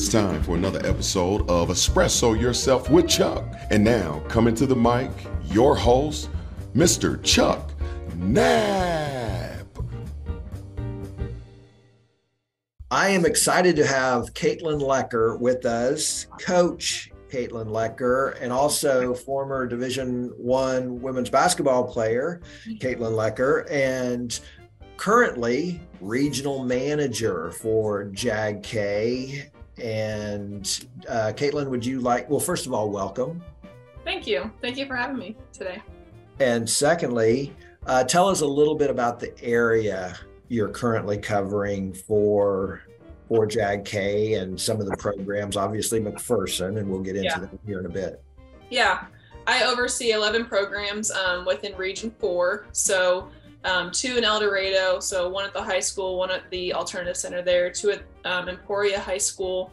It's time for another episode of Espresso Yourself with Chuck. And now, coming to the mic, your host, Mr. Chuck Knapp. I am excited to have Katelyn Loecker with us, Coach Katelyn Loecker, and also former Division One women's basketball player, Katelyn Loecker, and currently regional manager for JAG-K. And uh, Katelyn, would you like? Well, first of all, welcome. Thank you. Thank you for having me today. And secondly, uh, tell us a little bit about the area you're currently covering for for JAG-K and some of the programs. Obviously, McPherson, and we'll get into Yeah. that here in a bit. Yeah, I oversee 11 programs um, within Region 4. So, um, two in El Dorado, so one at the high school, one at the Alternative Center there, two at um, Emporia High School,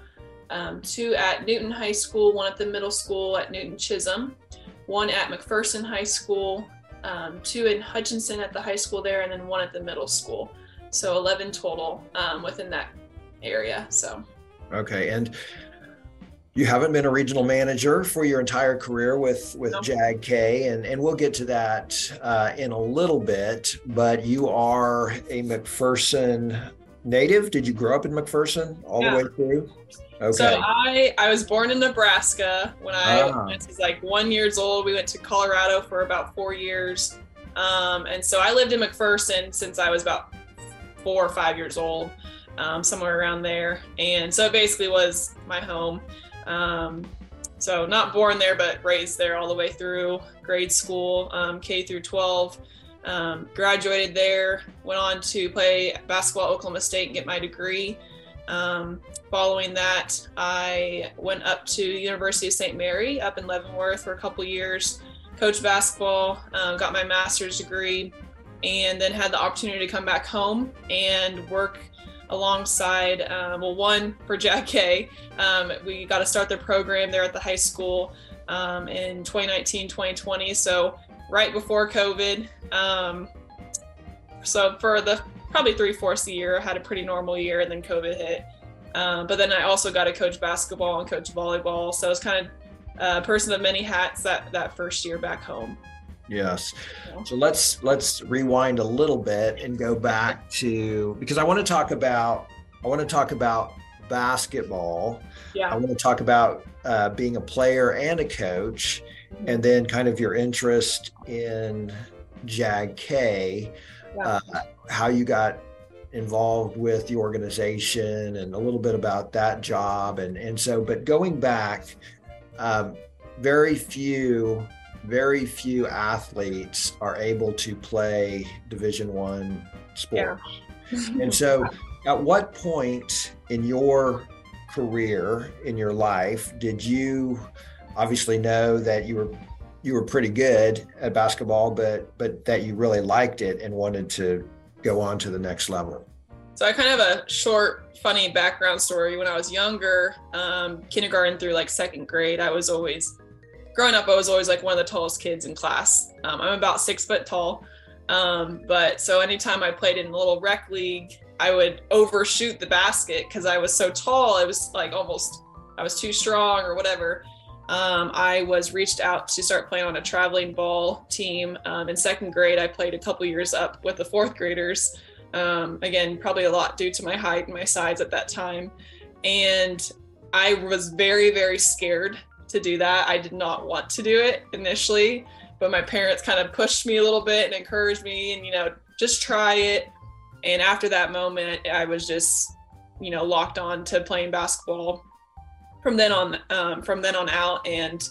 um, two at Newton High School, one at the middle school at Newton Chisholm, one at McPherson High School, um, two in Hutchinson at the high school there, and then one at the middle school. So, 11 total um, within that area. So, Okay, and you haven't been a regional manager for your entire career with with No. JAG-K, and and we'll get to that uh, in a little bit. But you are a McPherson native. Did you grow up in McPherson all Yeah. the way through? Okay. So I I was born in Nebraska when I Ah. was like one years old. We went to Colorado for about four years, um, and so I lived in McPherson since I was about four or five years old, um, somewhere around there. And so it basically was my home. Um, so not born there, but raised there all the way through grade school, um, K through 12. Um, graduated there, went on to play basketball at Oklahoma State and get my degree. Um, following that, I went up to University of St. Mary up in Leavenworth for a couple years, coached basketball, um, got my master's degree, and then had the opportunity to come back home and work alongside, um, well, one for JAG-K. Um, we got to start the program there at the high school um, in 2019, 2020. So right before COVID. Um, so for the probably three fourths the year, I had a pretty normal year, and then COVID hit. Um, but then I also got to coach basketball and coach volleyball. So I was kind of a person of many hats that that first year back home. Yes. So let's let's rewind a little bit and go back to because I want to talk about I want to talk about basketball. Yeah. I want to talk about uh, being a player and a coach, and then kind of your interest in JAG-K, Yeah. uh, how you got involved with the organization, and a little bit about that job, and and so. But going back, um, very few, very few athletes are able to play Division One sports. And so, at what point in your career, in your life, did you obviously know that you were you were pretty good at basketball, but but that you really liked it and wanted to go on to the next level? So I kind of have a short, funny background story. When I was younger, um, kindergarten through like second grade, I was always growing up. I was always like one of the tallest kids in class. Um, I'm about six foot tall, um, but so anytime I played in a little rec league, I would overshoot the basket because I was so tall. I was like almost I was too strong or whatever. Um, I was reached out to start playing on a traveling ball team. Um, in second grade, I played a couple years up with the fourth graders. Um, again, probably a lot due to my height and my size at that time. And I was very, very scared to do that. I did not want to do it initially, but my parents kind of pushed me a little bit and encouraged me and, you know, just try it. And after that moment, I was just, you know, locked on to playing basketball from then on, um, from then on out. And,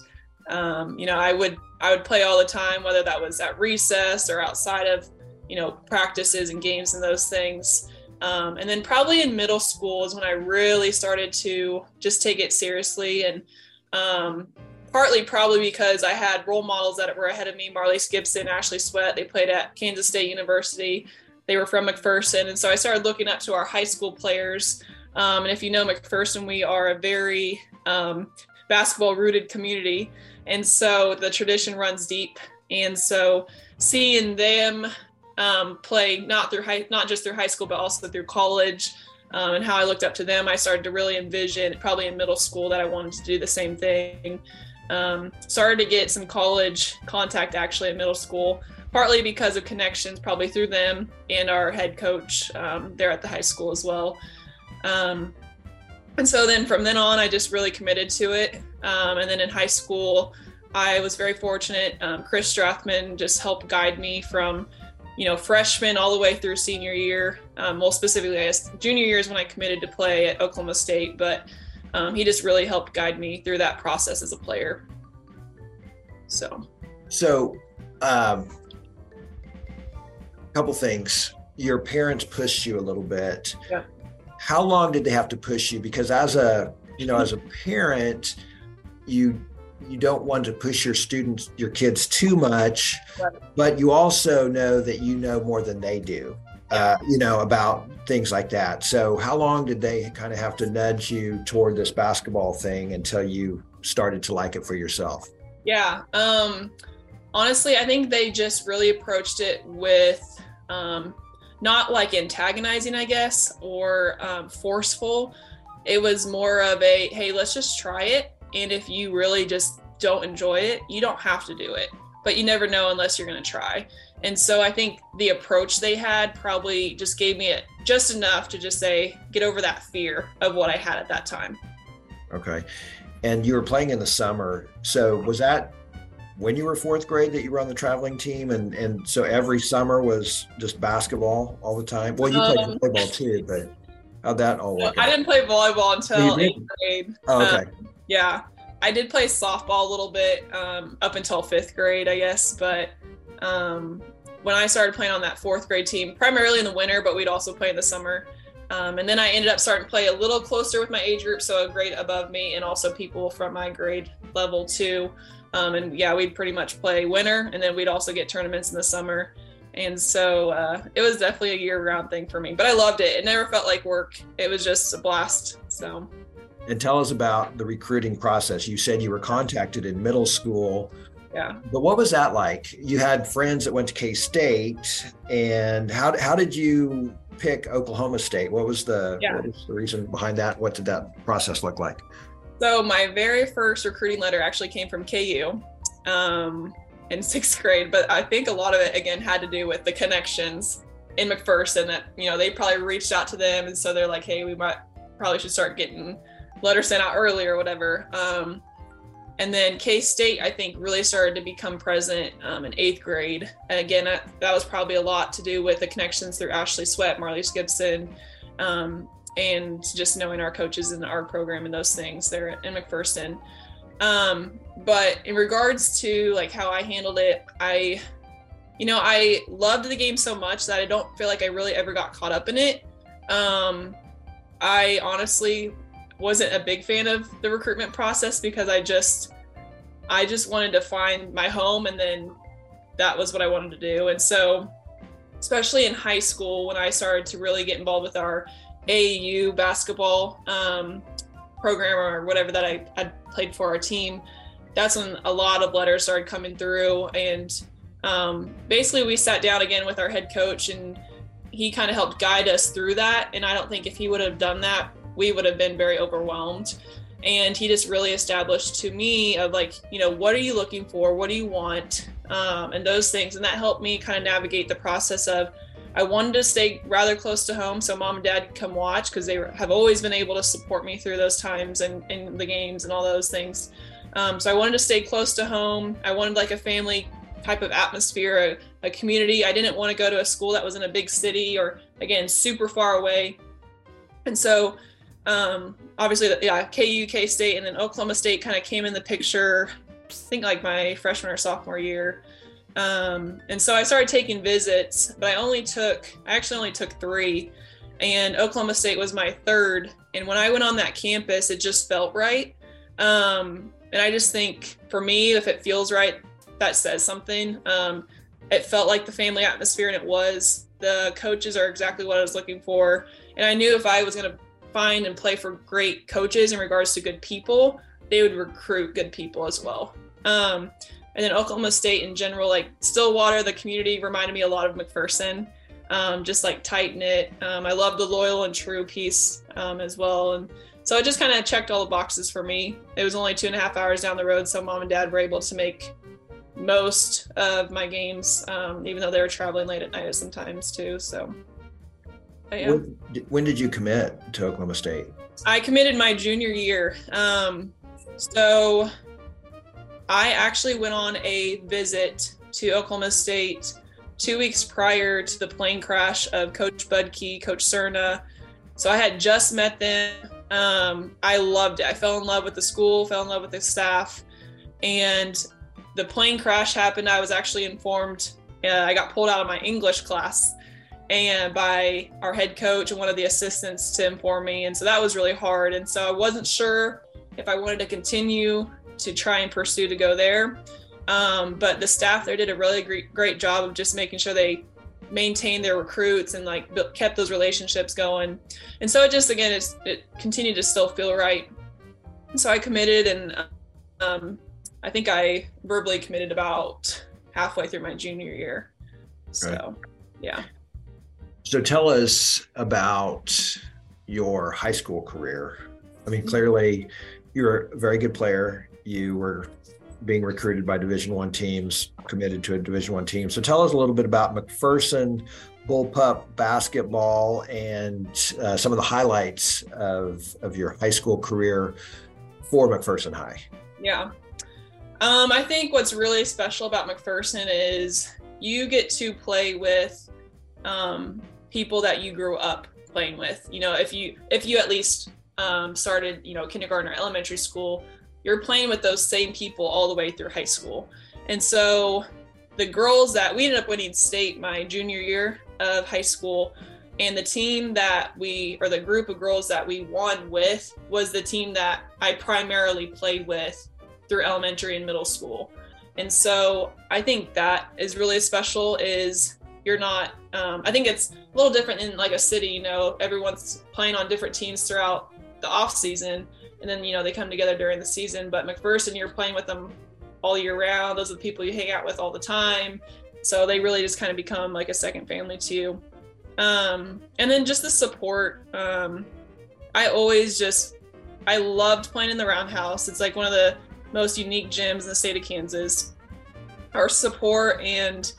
um, you know, I would, I would play all the time, whether that was at recess or outside of you know practices and games and those things um, and then probably in middle school is when i really started to just take it seriously and um, partly probably because i had role models that were ahead of me Marlies Gipson ashley sweat. They played at kansas state university. They were from mcpherson. And so i started looking up to our high school players. Um, and if you know mcpherson we are a very um, basketball rooted community. And so the tradition runs deep. And so seeing them um, play not through high, not just through high school, but also through college, um, and how I looked up to them, I started to really envision, probably in middle school, that I wanted to do the same thing. Um, started to get some college contact actually in middle school, partly because of connections, probably through them and our head coach um, there at the high school as well. Um, and so then from then on, I just really committed to it. Um, and then in high school, I was very fortunate. Um, Chris Strathman just helped guide me from you know, freshman all the way through senior year. Um, well, specifically, I guess junior year is when I committed to play at Oklahoma State, but um, he just really helped guide me through that process as a player. So, so um, a couple things. Your parents pushed you a little bit. Yeah. How long did they have to push you? Because as a you know, as a parent, you you don't want to push your students, your kids too much, right. but you also know that you know more than they do, uh, you know, about things like that. So, how long did they kind of have to nudge you toward this basketball thing until you started to like it for yourself? Yeah. Um, honestly, I think they just really approached it with um, not like antagonizing, I guess, or um, forceful. It was more of a, hey, let's just try it and if you really just don't enjoy it, you don't have to do it. But you never know unless you're going to try. And so I think the approach they had probably just gave me it just enough to just say, get over that fear of what I had at that time. Okay. And you were playing in the summer. So was that when you were fourth grade that you were on the traveling team? And, and so every summer was just basketball all the time? Well, you played um, volleyball too, but how'd that all work? I didn't play volleyball until eighth grade. Oh, okay. Um, yeah, I did play softball a little bit um, up until fifth grade, I guess. But um, when I started playing on that fourth grade team, primarily in the winter, but we'd also play in the summer. Um, and then I ended up starting to play a little closer with my age group, so a grade above me, and also people from my grade level too. Um, and yeah, we'd pretty much play winter, and then we'd also get tournaments in the summer. And so uh, it was definitely a year round thing for me, but I loved it. It never felt like work. It was just a blast. So and tell us about the recruiting process. You said you were contacted in middle school. Yeah. But what was that like? You had friends that went to K State, and how how did you pick Oklahoma State? What was the yeah. what was the reason behind that? What did that process look like? So my very first recruiting letter actually came from KU um, in sixth grade, but I think a lot of it again had to do with the connections in McPherson that you know they probably reached out to them, and so they're like, hey, we might probably should start getting letter sent out early or whatever. Um, and then K State, I think, really started to become present um, in eighth grade. And again, that, was probably a lot to do with the connections through Ashley Sweat, Marlies Gipson, um, and just knowing our coaches in our program and those things there in McPherson. Um, but in regards to like how I handled it, I, you know, I loved the game so much that I don't feel like I really ever got caught up in it. Um, I honestly wasn't a big fan of the recruitment process because I just I just wanted to find my home and then that was what I wanted to do. And so especially in high school when I started to really get involved with our AAU basketball um, program or whatever that I had played for our team, that's when a lot of letters started coming through. And um, basically, we sat down again with our head coach and he kind of helped guide us through that. And I don't think if he would have done that, we would have been very overwhelmed. And he just really established to me of like you know what are you looking for? What do you want? Um, and those things. And that helped me kind of navigate the process of i wanted to stay rather close to home so mom and dad could come watch because they have always been able to support me through those times and in the games and all those things. Um, so i wanted to stay close to home. I wanted like a family type of atmosphere a, a community. I didn't want to go to a school that was in a big city or again super far away. And so um, obviously, yeah, KU, K State, and then Oklahoma State kind of came in the picture. I think like my freshman or sophomore year. Um, and so I started taking visits, but I only took, I actually only took three, and Oklahoma State was my third. And when I went on that campus, it just felt right. Um, and I just think for me, if it feels right, that says something. Um, it felt like the family atmosphere, and it was. The coaches are exactly what I was looking for. And I knew if I was going to find and play for great coaches in regards to good people, they would recruit good people as well. Um, and then Oklahoma State in general, like Stillwater, the community reminded me a lot of McPherson. um, just like tight knit. Um, I love the loyal and true piece um, as well. And so I just kind of checked all the boxes for me. It was only two and a half hours down the road, so mom and dad were able to make most of my games, um, even though they were traveling late at night sometimes too. So, yeah. when, when, did you commit to Oklahoma State? I committed my junior year. Um, so I actually went on a visit to Oklahoma State two weeks prior to the plane crash of Coach Budke, Coach Serna. So I had just met them. Um, I loved it. I fell in love with the school, fell in love with the staff, and the plane crash happened. I was actually informed. Uh, I got pulled out of my English class, and by our head coach and one of the assistants to inform me, and so that was really hard. And so I wasn't sure if I wanted to continue to try and pursue to go there. Um, but the staff there did a really great, great job of just making sure they maintained their recruits and like built, kept those relationships going. And so it just again it continued to still feel right. And so I committed, and um, I think I verbally committed about halfway through my junior year. So right. yeah. So tell us about your high school career. I mean, clearly you're a very good player. You were being recruited by Division One teams, committed to a Division One team. So tell us a little bit about McPherson Bullpup basketball and uh, some of the highlights of of your high school career for McPherson High. Yeah, um, I think what's really special about McPherson is you get to play with um, people that you grew up playing with. You know, if you if you at least um, started, you know, kindergarten or elementary school, you're playing with those same people all the way through high school. And so the girls that we ended up winning state my junior year of high school and the team that we or the group of girls that we won with was the team that I primarily played with through elementary and middle school. And so I think that is really special is you're not um, I think it's a little different in like a city, you know, everyone's playing on different teams throughout the off season and then you know they come together during the season. But McPherson, you're playing with them all year round. Those are the people you hang out with all the time. So they really just kind of become like a second family to you. Um, and then just the support. Um, I always just I loved playing in the Roundhouse. It's like one of the most unique gyms in the state of Kansas. Our support and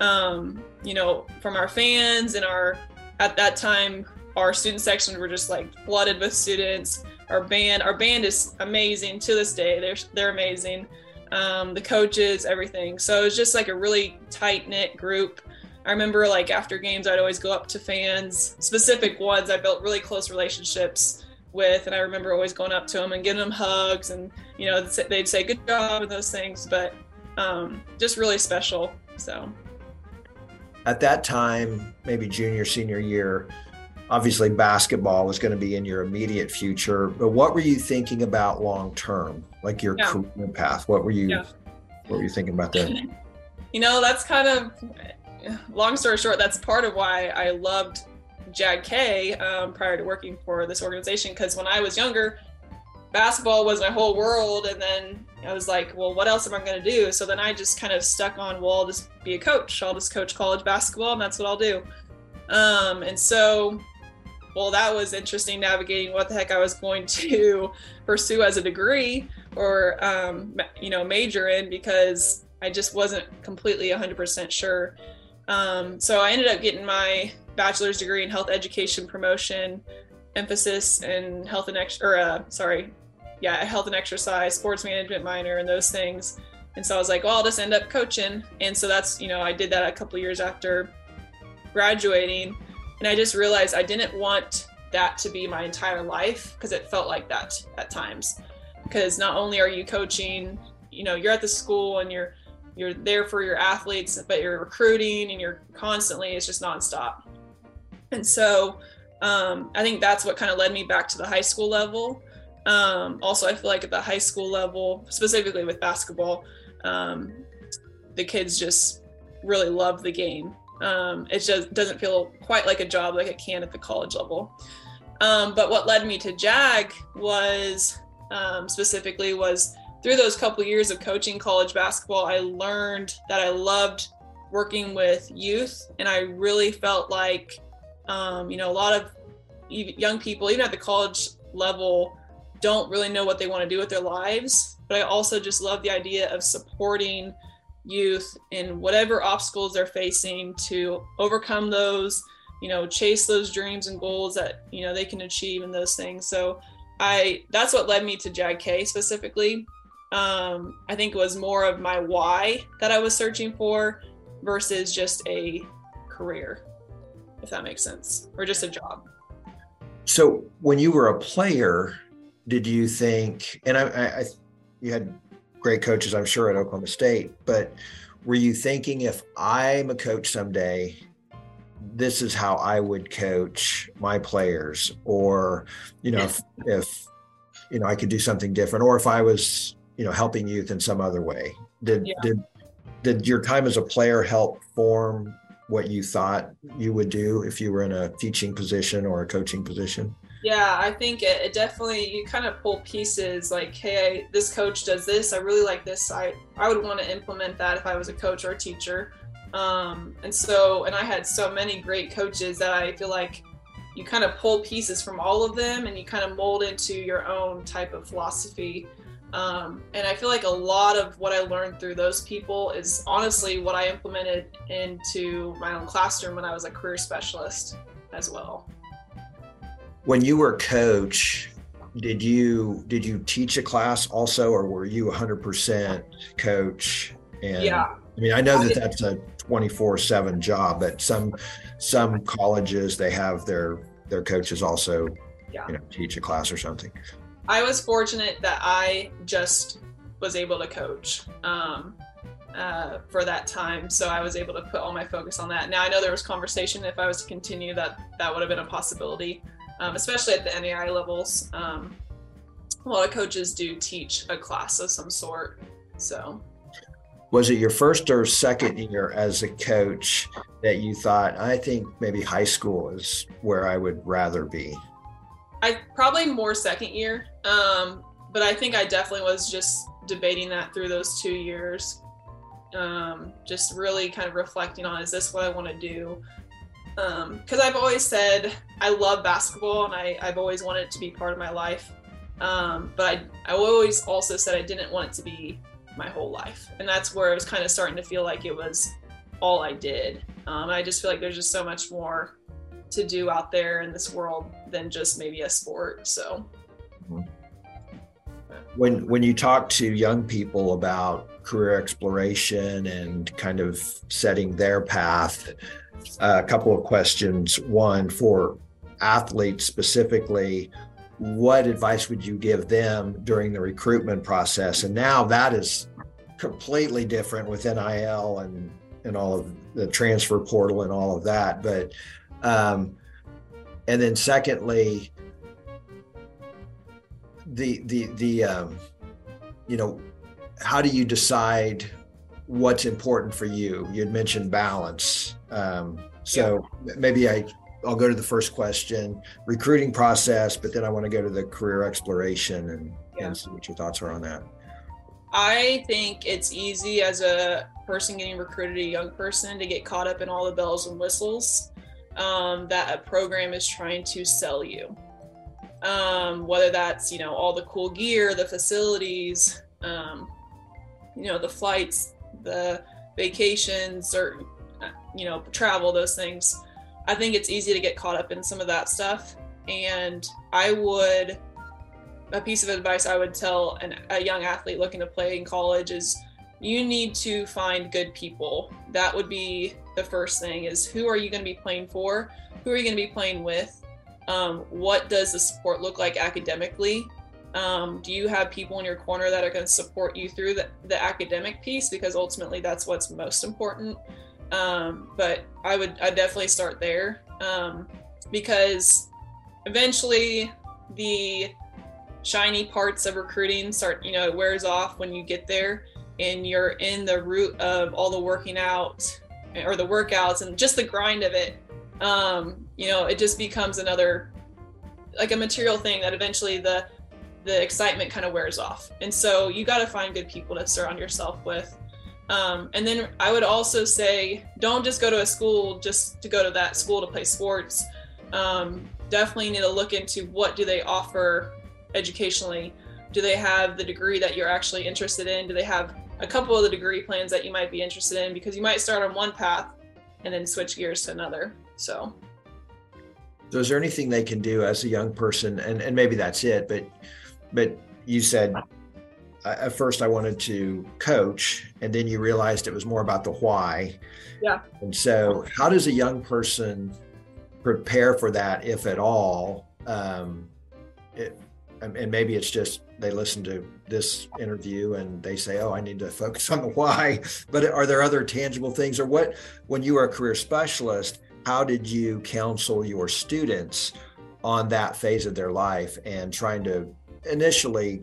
um, you know from our fans and our at that time our student sections were just like flooded with students. Our band our band is amazing to this day. They're they're amazing. Um, the coaches everything. So it's just like a really tight knit group. I remember like after games i'd always go up to fans specific ones. I built really close relationships with and i remember always going up to them and giving them hugs and you know they'd say good job and those things but um, just really special so at that time maybe junior senior year obviously basketball was going to be in your immediate future but what were you thinking about long term like your yeah. career path what were you yeah. what were you thinking about there you know that's kind of long story short that's part of why i loved JAG-K um, prior to working for this organization because when i was younger basketball was my whole world and then i was like well what else am i going to do? So then i just kind of stuck on well i'll just be a coach. I'll just coach college basketball and that's what i'll do. Um, and so well, that was interesting navigating what the heck I was going to pursue as a degree or, um, you know, major in because I just wasn't completely 100% sure. Um, so I ended up getting my bachelor's degree in health education promotion, emphasis in health and ex- or uh, sorry, yeah, health and exercise, sports management minor, and those things. And so I was like, well, I'll just end up coaching. And so that's, you know, I did that a couple years after graduating. And I just realized I didn't want that to be my entire life because it felt like that at times. Because not only are you coaching, you know, you're at the school and you're you're there for your athletes, but you're recruiting and you're constantly it's just nonstop. And so um, I think that's what kind of led me back to the high school level. Um, also, I feel like at the high school level, specifically with basketball, um, the kids just really love the game um, it just doesn't feel quite like a job like it can at the college level. Um, but what led me to JAG was um, specifically was through those couple years of coaching college basketball, I learned that I loved working with youth, and I really felt like, um, you know, a lot of young people, even at the college level, don't really know what they want to do with their lives. But I also just love the idea of supporting youth in whatever obstacles they're facing to overcome those you know chase those dreams and goals that you know they can achieve and those things. So i that's what led me to JAG-K specifically. Um, i think it was more of my why that i was searching for versus just a career if that makes sense or just a job. So when you were a player did you think and i, I you had great coaches i'm sure at oklahoma state but were you thinking if i'm a coach someday this is how I would coach my players, or you know, if, if you know I could do something different, or if I was you know helping youth in some other way. Did yeah. did did your time as a player help form what you thought you would do if you were in a teaching position or a coaching position? Yeah, I think it, it definitely you kind of pull pieces like, hey, I, this coach does this. I really like this. I I would want to implement that if I was a coach or a teacher. Um, and so, and I had so many great coaches that I feel like you kind of pull pieces from all of them and you kind of mold into your own type of philosophy. Um, and I feel like a lot of what I learned through those people is honestly what I implemented into my own classroom when I was a career specialist as well. When you were coach, did you did you teach a class also, or were you 100% coach? And yeah. I mean, I know that that's a 24/7 job, but some some colleges they have their their coaches also, yeah. you know, teach a class or something. I was fortunate that I just was able to coach um, uh, for that time, so I was able to put all my focus on that. Now I know there was conversation if I was to continue that that would have been a possibility, um, especially at the NAIA levels. Um, a lot of coaches do teach a class of some sort, so. Was it your first or second year as a coach that you thought i think maybe high school is where i would rather be i probably more second year um, but i think i definitely was just debating that through those two years. Um, just really kind of reflecting on is this what i want to do because um, i've always said i love basketball and I, i've always wanted it to be part of my life um, but I, I always also said i didn't want it to be my whole life. And that's where it was kind of starting to feel like it was all I did. Um, I just feel like there's just so much more to do out there in this world than just maybe a sport. So. When when you talk to young people about career exploration and kind of setting their path, a couple of questions. One for athletes specifically, what advice would you give them during the recruitment process? And now that is completely different with NIL and and all of the transfer portal and all of that. But um, and then secondly, the the the um, you know how do you decide what's important for you? You had mentioned balance. Um, so yeah. maybe I I'll go to the first question, recruiting process, but then I want to go to the career exploration and, yeah. and see what your thoughts are on that. I think it's easy as a person getting recruited, a young person, to get caught up in all the bells and whistles um, that a program is trying to sell you. Um, whether that's you know all the cool gear, the facilities, um, you know the flights, the vacations, or you know travel, those things. I think it's easy to get caught up in some of that stuff. And I would, a piece of advice I would tell an, a young athlete looking to play in college is you need to find good people. That would be the first thing is who are you going to be playing for? Who are you going to be playing with? Um, what does the support look like academically? Um, do you have people in your corner that are going to support you through the, the academic piece? Because ultimately that's what's most important. Um, but I would I definitely start there um, because eventually the shiny parts of recruiting start you know it wears off when you get there and you're in the root of all the working out or the workouts and just the grind of it um, you know it just becomes another like a material thing that eventually the the excitement kind of wears off and so you got to find good people to surround yourself with Um, and then I would also say, don't just go to a school just to go to that school to play sports. Um, definitely need to look into what do they offer educationally. Do they have the degree that you're actually interested in? Do they have a couple of the degree plans that you might be interested in? Because you might start on one path and then switch gears to another. So, so is there anything they can do as a young person? And and maybe that's it, but but you said at first I wanted to coach, and then you realized it was more about the why. Yeah. And so, how does a young person prepare for that, if at all? Um, it, and maybe it's just they listen to this interview and they say, "Oh, I need to focus on the why." But are there other tangible things, or what? When you were a career specialist, how did you counsel your students on that phase of their life and trying to initially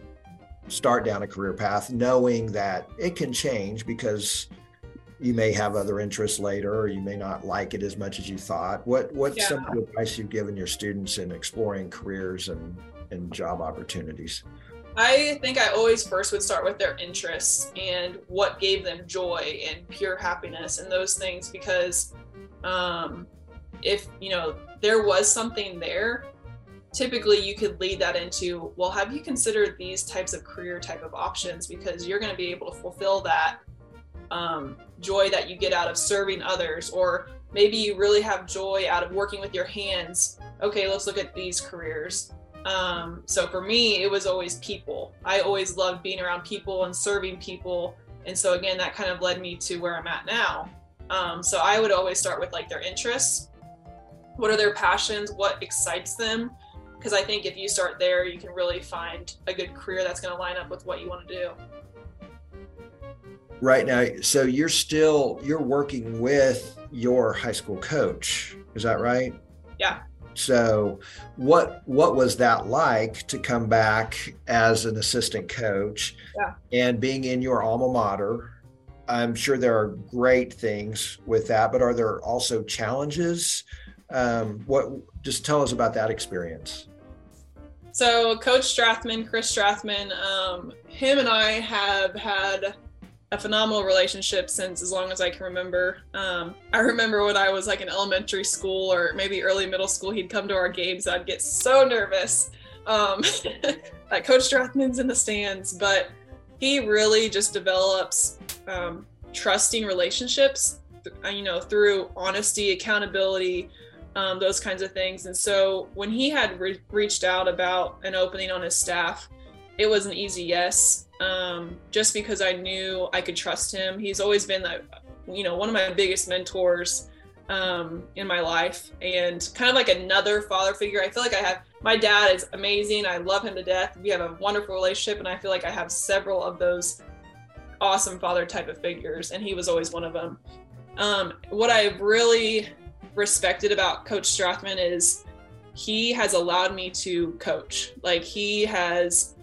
start down a career path, knowing that it can change because you may have other interests later or you may not like it as much as you thought. What what's yeah. some of the advice you've given your students in exploring careers and, and job opportunities? I think I always first would start with their interests and what gave them joy and pure happiness and those things because um, if you know there was something there typically you could lead that into well have you considered these types of career type of options? Because you're going to be able to fulfill that um, joy that you get out of serving others or maybe you really have joy out of working with your hands. Okay let's look at these careers. Um, so for me it was always people. I always loved being around people and serving people. And so again that kind of led me to where i'm at now. Um, so i would always start with like their interests. What are their passions? What excites them because I think if you start there, you can really find a good career that's going to line up with what you want to do. Right now, so you're still you're working with your high school coach, is that right? Yeah. So, what what was that like to come back as an assistant coach yeah. and being in your alma mater? I'm sure there are great things with that, but are there also challenges? Um, what just tell us about that experience. So, Coach Strathman, Chris Strathman, um, him and I have had a phenomenal relationship since as long as I can remember. Um, I remember when I was like in elementary school or maybe early middle school, he'd come to our games. I'd get so nervous um, that Coach Strathman's in the stands, but he really just develops um, trusting relationships, you know, through honesty, accountability, um, those kinds of things. And so when he had re- reached out about an opening on his staff, it was an easy yes, um, just because I knew I could trust him. He's always been, the, you know, one of my biggest mentors um, in my life, and kind of like another father figure. I feel like I have my dad is amazing. I love him to death. We have a wonderful relationship, and I feel like I have several of those awesome father type of figures, and he was always one of them. Um, what I've really respected about Coach Strathman is he has allowed me to coach. Like he has,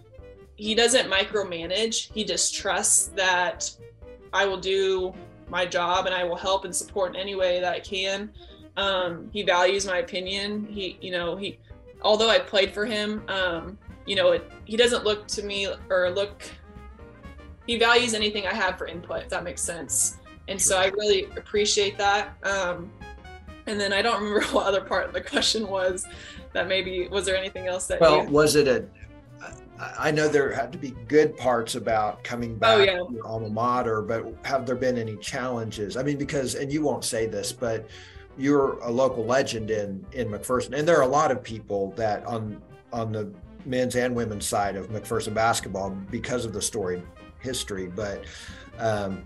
he doesn't micromanage. He just trusts that I will do my job and I will help and support in any way that I can. Um, he values my opinion. He, you know, he, although I played for him, um, you know, it, he doesn't look to me or look, he values anything I have for input, if that makes sense. And so I really appreciate that. Um, and then I don't remember what other part of the question was. That maybe was there anything else that? Well, you... was it a? I know there had to be good parts about coming oh, back oh, yeah. to your alma mater, but have there been any challenges? I mean, because and you won't say this, but you're a local legend in in McPherson, and there are a lot of people that on on the men's and women's side of McPherson basketball because of the storied history. But um,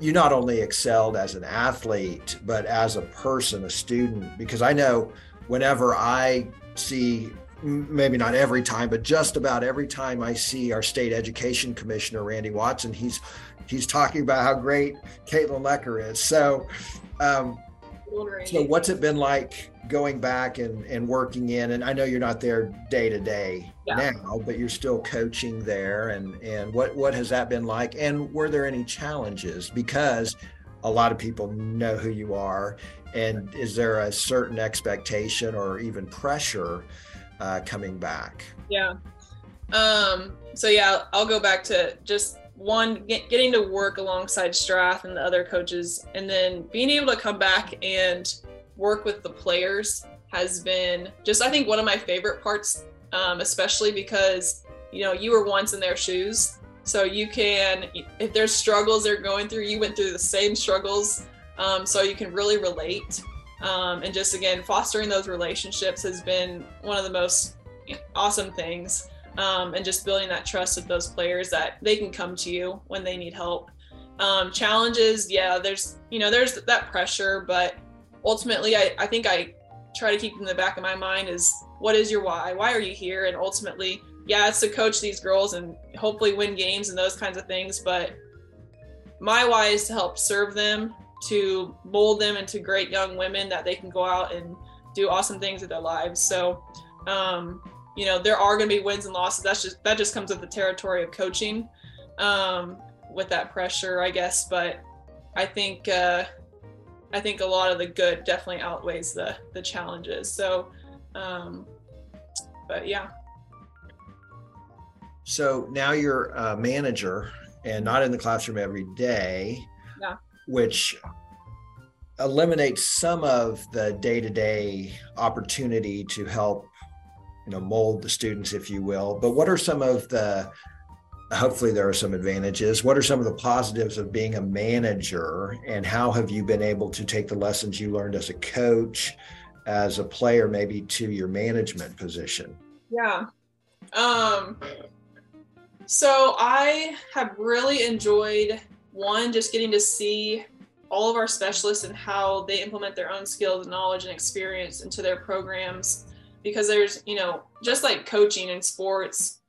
you not only excelled as an athlete, but as a person, a student, because I know whenever I see, maybe not every time, but just about every time I see our state education commissioner, Randy Watson, he's he's talking about how great Katelyn Loecker is. So, um, so what's it been like going back and, and working in? And i know you're not there day to day now but you're still coaching there. And and what what has that been like? And were there any challenges? Because a lot of people know who you are. And is there a certain expectation or even pressure uh, coming back? Yeah. Um so yeah i'll go back to just one get, getting to work alongside Strath and the other coaches, and then being able to come back and work with the players has been just I think one of my favorite parts, um, especially because you know you were once in their shoes, so you can if there's struggles they're going through, you went through the same struggles, um, so you can really relate. Um, and just again, fostering those relationships has been one of the most awesome things um, and just building that trust with those players that they can come to you when they need help. Um, challenges, yeah, there's you know there's that pressure, but ultimately, I, I think I try to keep in the back of my mind is what is your why? Why are you here? And ultimately, yeah, it's to coach these girls and hopefully win games and those kinds of things. But my why is to help serve them, to mold them into great young women that they can go out and do awesome things with their lives. So um, you know there are going to be wins and losses. That's just that just comes with the territory of coaching um, with that pressure i guess. But i think uh, i think a lot of the good definitely outweighs the the challenges. So um, but yeah. So now you're a manager and not in the classroom every day yeah. which eliminates some of the day-to-day opportunity to help you know mold the students if you will. But what are some of the hopefully there are some advantages. What are some of the positives of being a manager and how have you been able to take the lessons you learned as a coach as a player maybe to your management position? Yeah. Um so i have really enjoyed one just getting to see all of our specialists and how they implement their own skills knowledge and experience into their programs because there's you know just like coaching in sports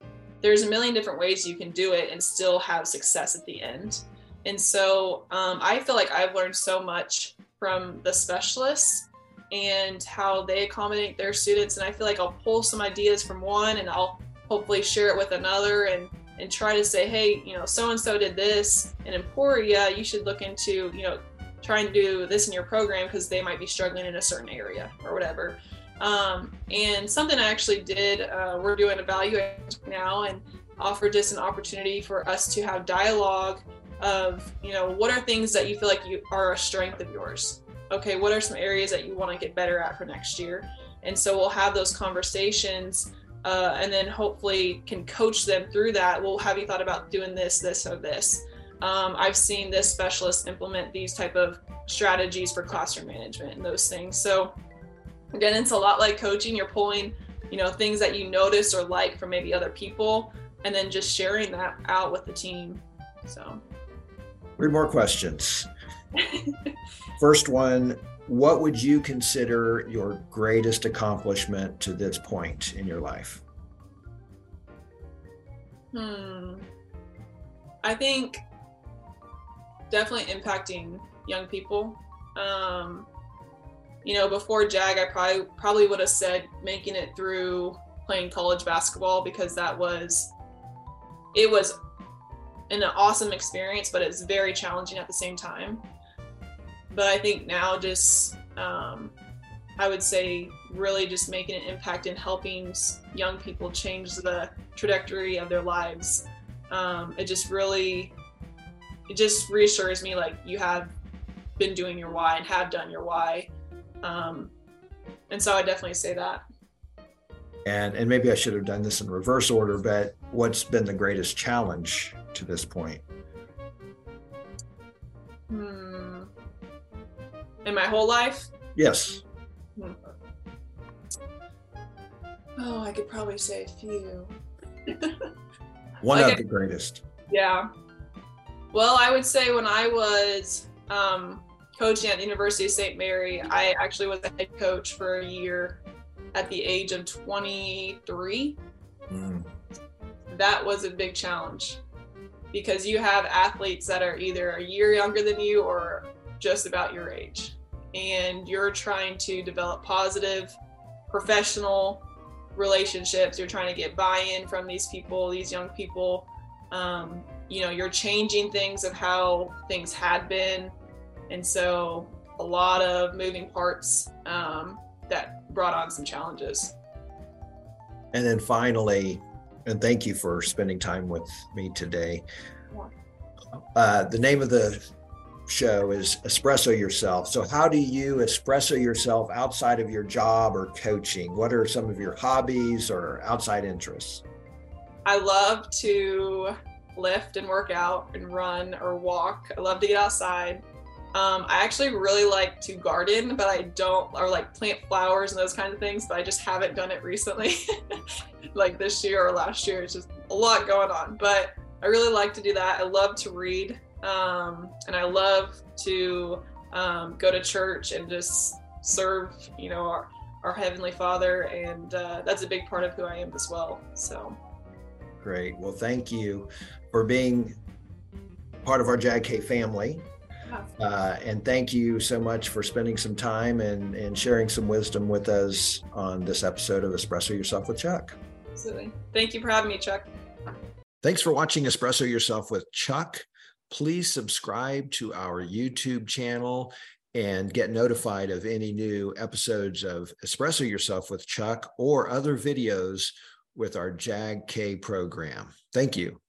there's a million different ways you can do it and still have success at the end. And so um, i feel like i've learned so much from the specialists and how they accommodate their students. And i feel like i'll pull some ideas from one and i'll hopefully share it with another and and try to say hey you know so and so did this in emporia. You should look into you know trying to do this in your program because they might be struggling in a certain area or whatever um, and something I actually did, uh, we're doing value now and offer just an opportunity for us to have dialogue of, you know, what are things that you feel like you are a strength of yours? Okay, what are some areas that you want to get better at for next year? And so we'll have those conversations uh, and then hopefully can coach them through that. Well, have you thought about doing this, this, or this? Um, I've seen this specialist implement these type of strategies for classroom management and those things. So again it's a lot like coaching. You're pulling you know things that you notice or like from maybe other people and then just sharing that out with the team. So. Three more questions. First one what would you consider your greatest accomplishment to this point in your life? Hmm. I think definitely impacting young people. Um you know, before JAG, I probably probably would have said making it through playing college basketball because that was it was an awesome experience, but it's very challenging at the same time. But I think now just um, I would say really just making an impact in helping young people change the trajectory of their lives. Um, it just really it just reassures me like you have been doing your why and have done your why um, and so I definitely say that. And and maybe I should have done this in reverse order, but what's been the greatest challenge to this point? Hmm. In my whole life? Yes. Hmm. Oh, I could probably say a few. One like of the greatest. Yeah. Well, I would say when I was um, coaching at the University of St. Mary, I actually was a head coach for a year at the age of 23. Mm. That was a big challenge because you have athletes that are either a year younger than you or just about your age. And you're trying to develop positive professional relationships. You're trying to get buy in from these people, these young people. Um, you know, you're changing things of how things had been and so a lot of moving parts um, that brought on some challenges. And then finally, And thank you for spending time with me today. Uh, the name of the show is Espresso Yourself. So, how do you espresso yourself outside of your job or coaching? What are some of your hobbies or outside interests? I love to lift and work out and run or walk. I love to get outside. Um, I actually really like to garden, but I don't, or like plant flowers and those kinds of things, but I just haven't done it recently, like this year or last year. It's just a lot going on, but I really like to do that. I love to read, um, and I love to um, go to church and just serve, you know, our, our Heavenly Father, and uh, that's a big part of who I am as well. So, great. Well, thank you for being part of our JAG-K family. Uh, and thank you so much for spending some time and, and sharing some wisdom with us on this episode of Espresso Yourself with Chuck. Absolutely. Thank you for having me, Chuck. Thanks for watching Espresso Yourself with Chuck. Please subscribe to our YouTube channel and get notified of any new episodes of Espresso Yourself with Chuck or other videos with our JAG-K program. Thank you.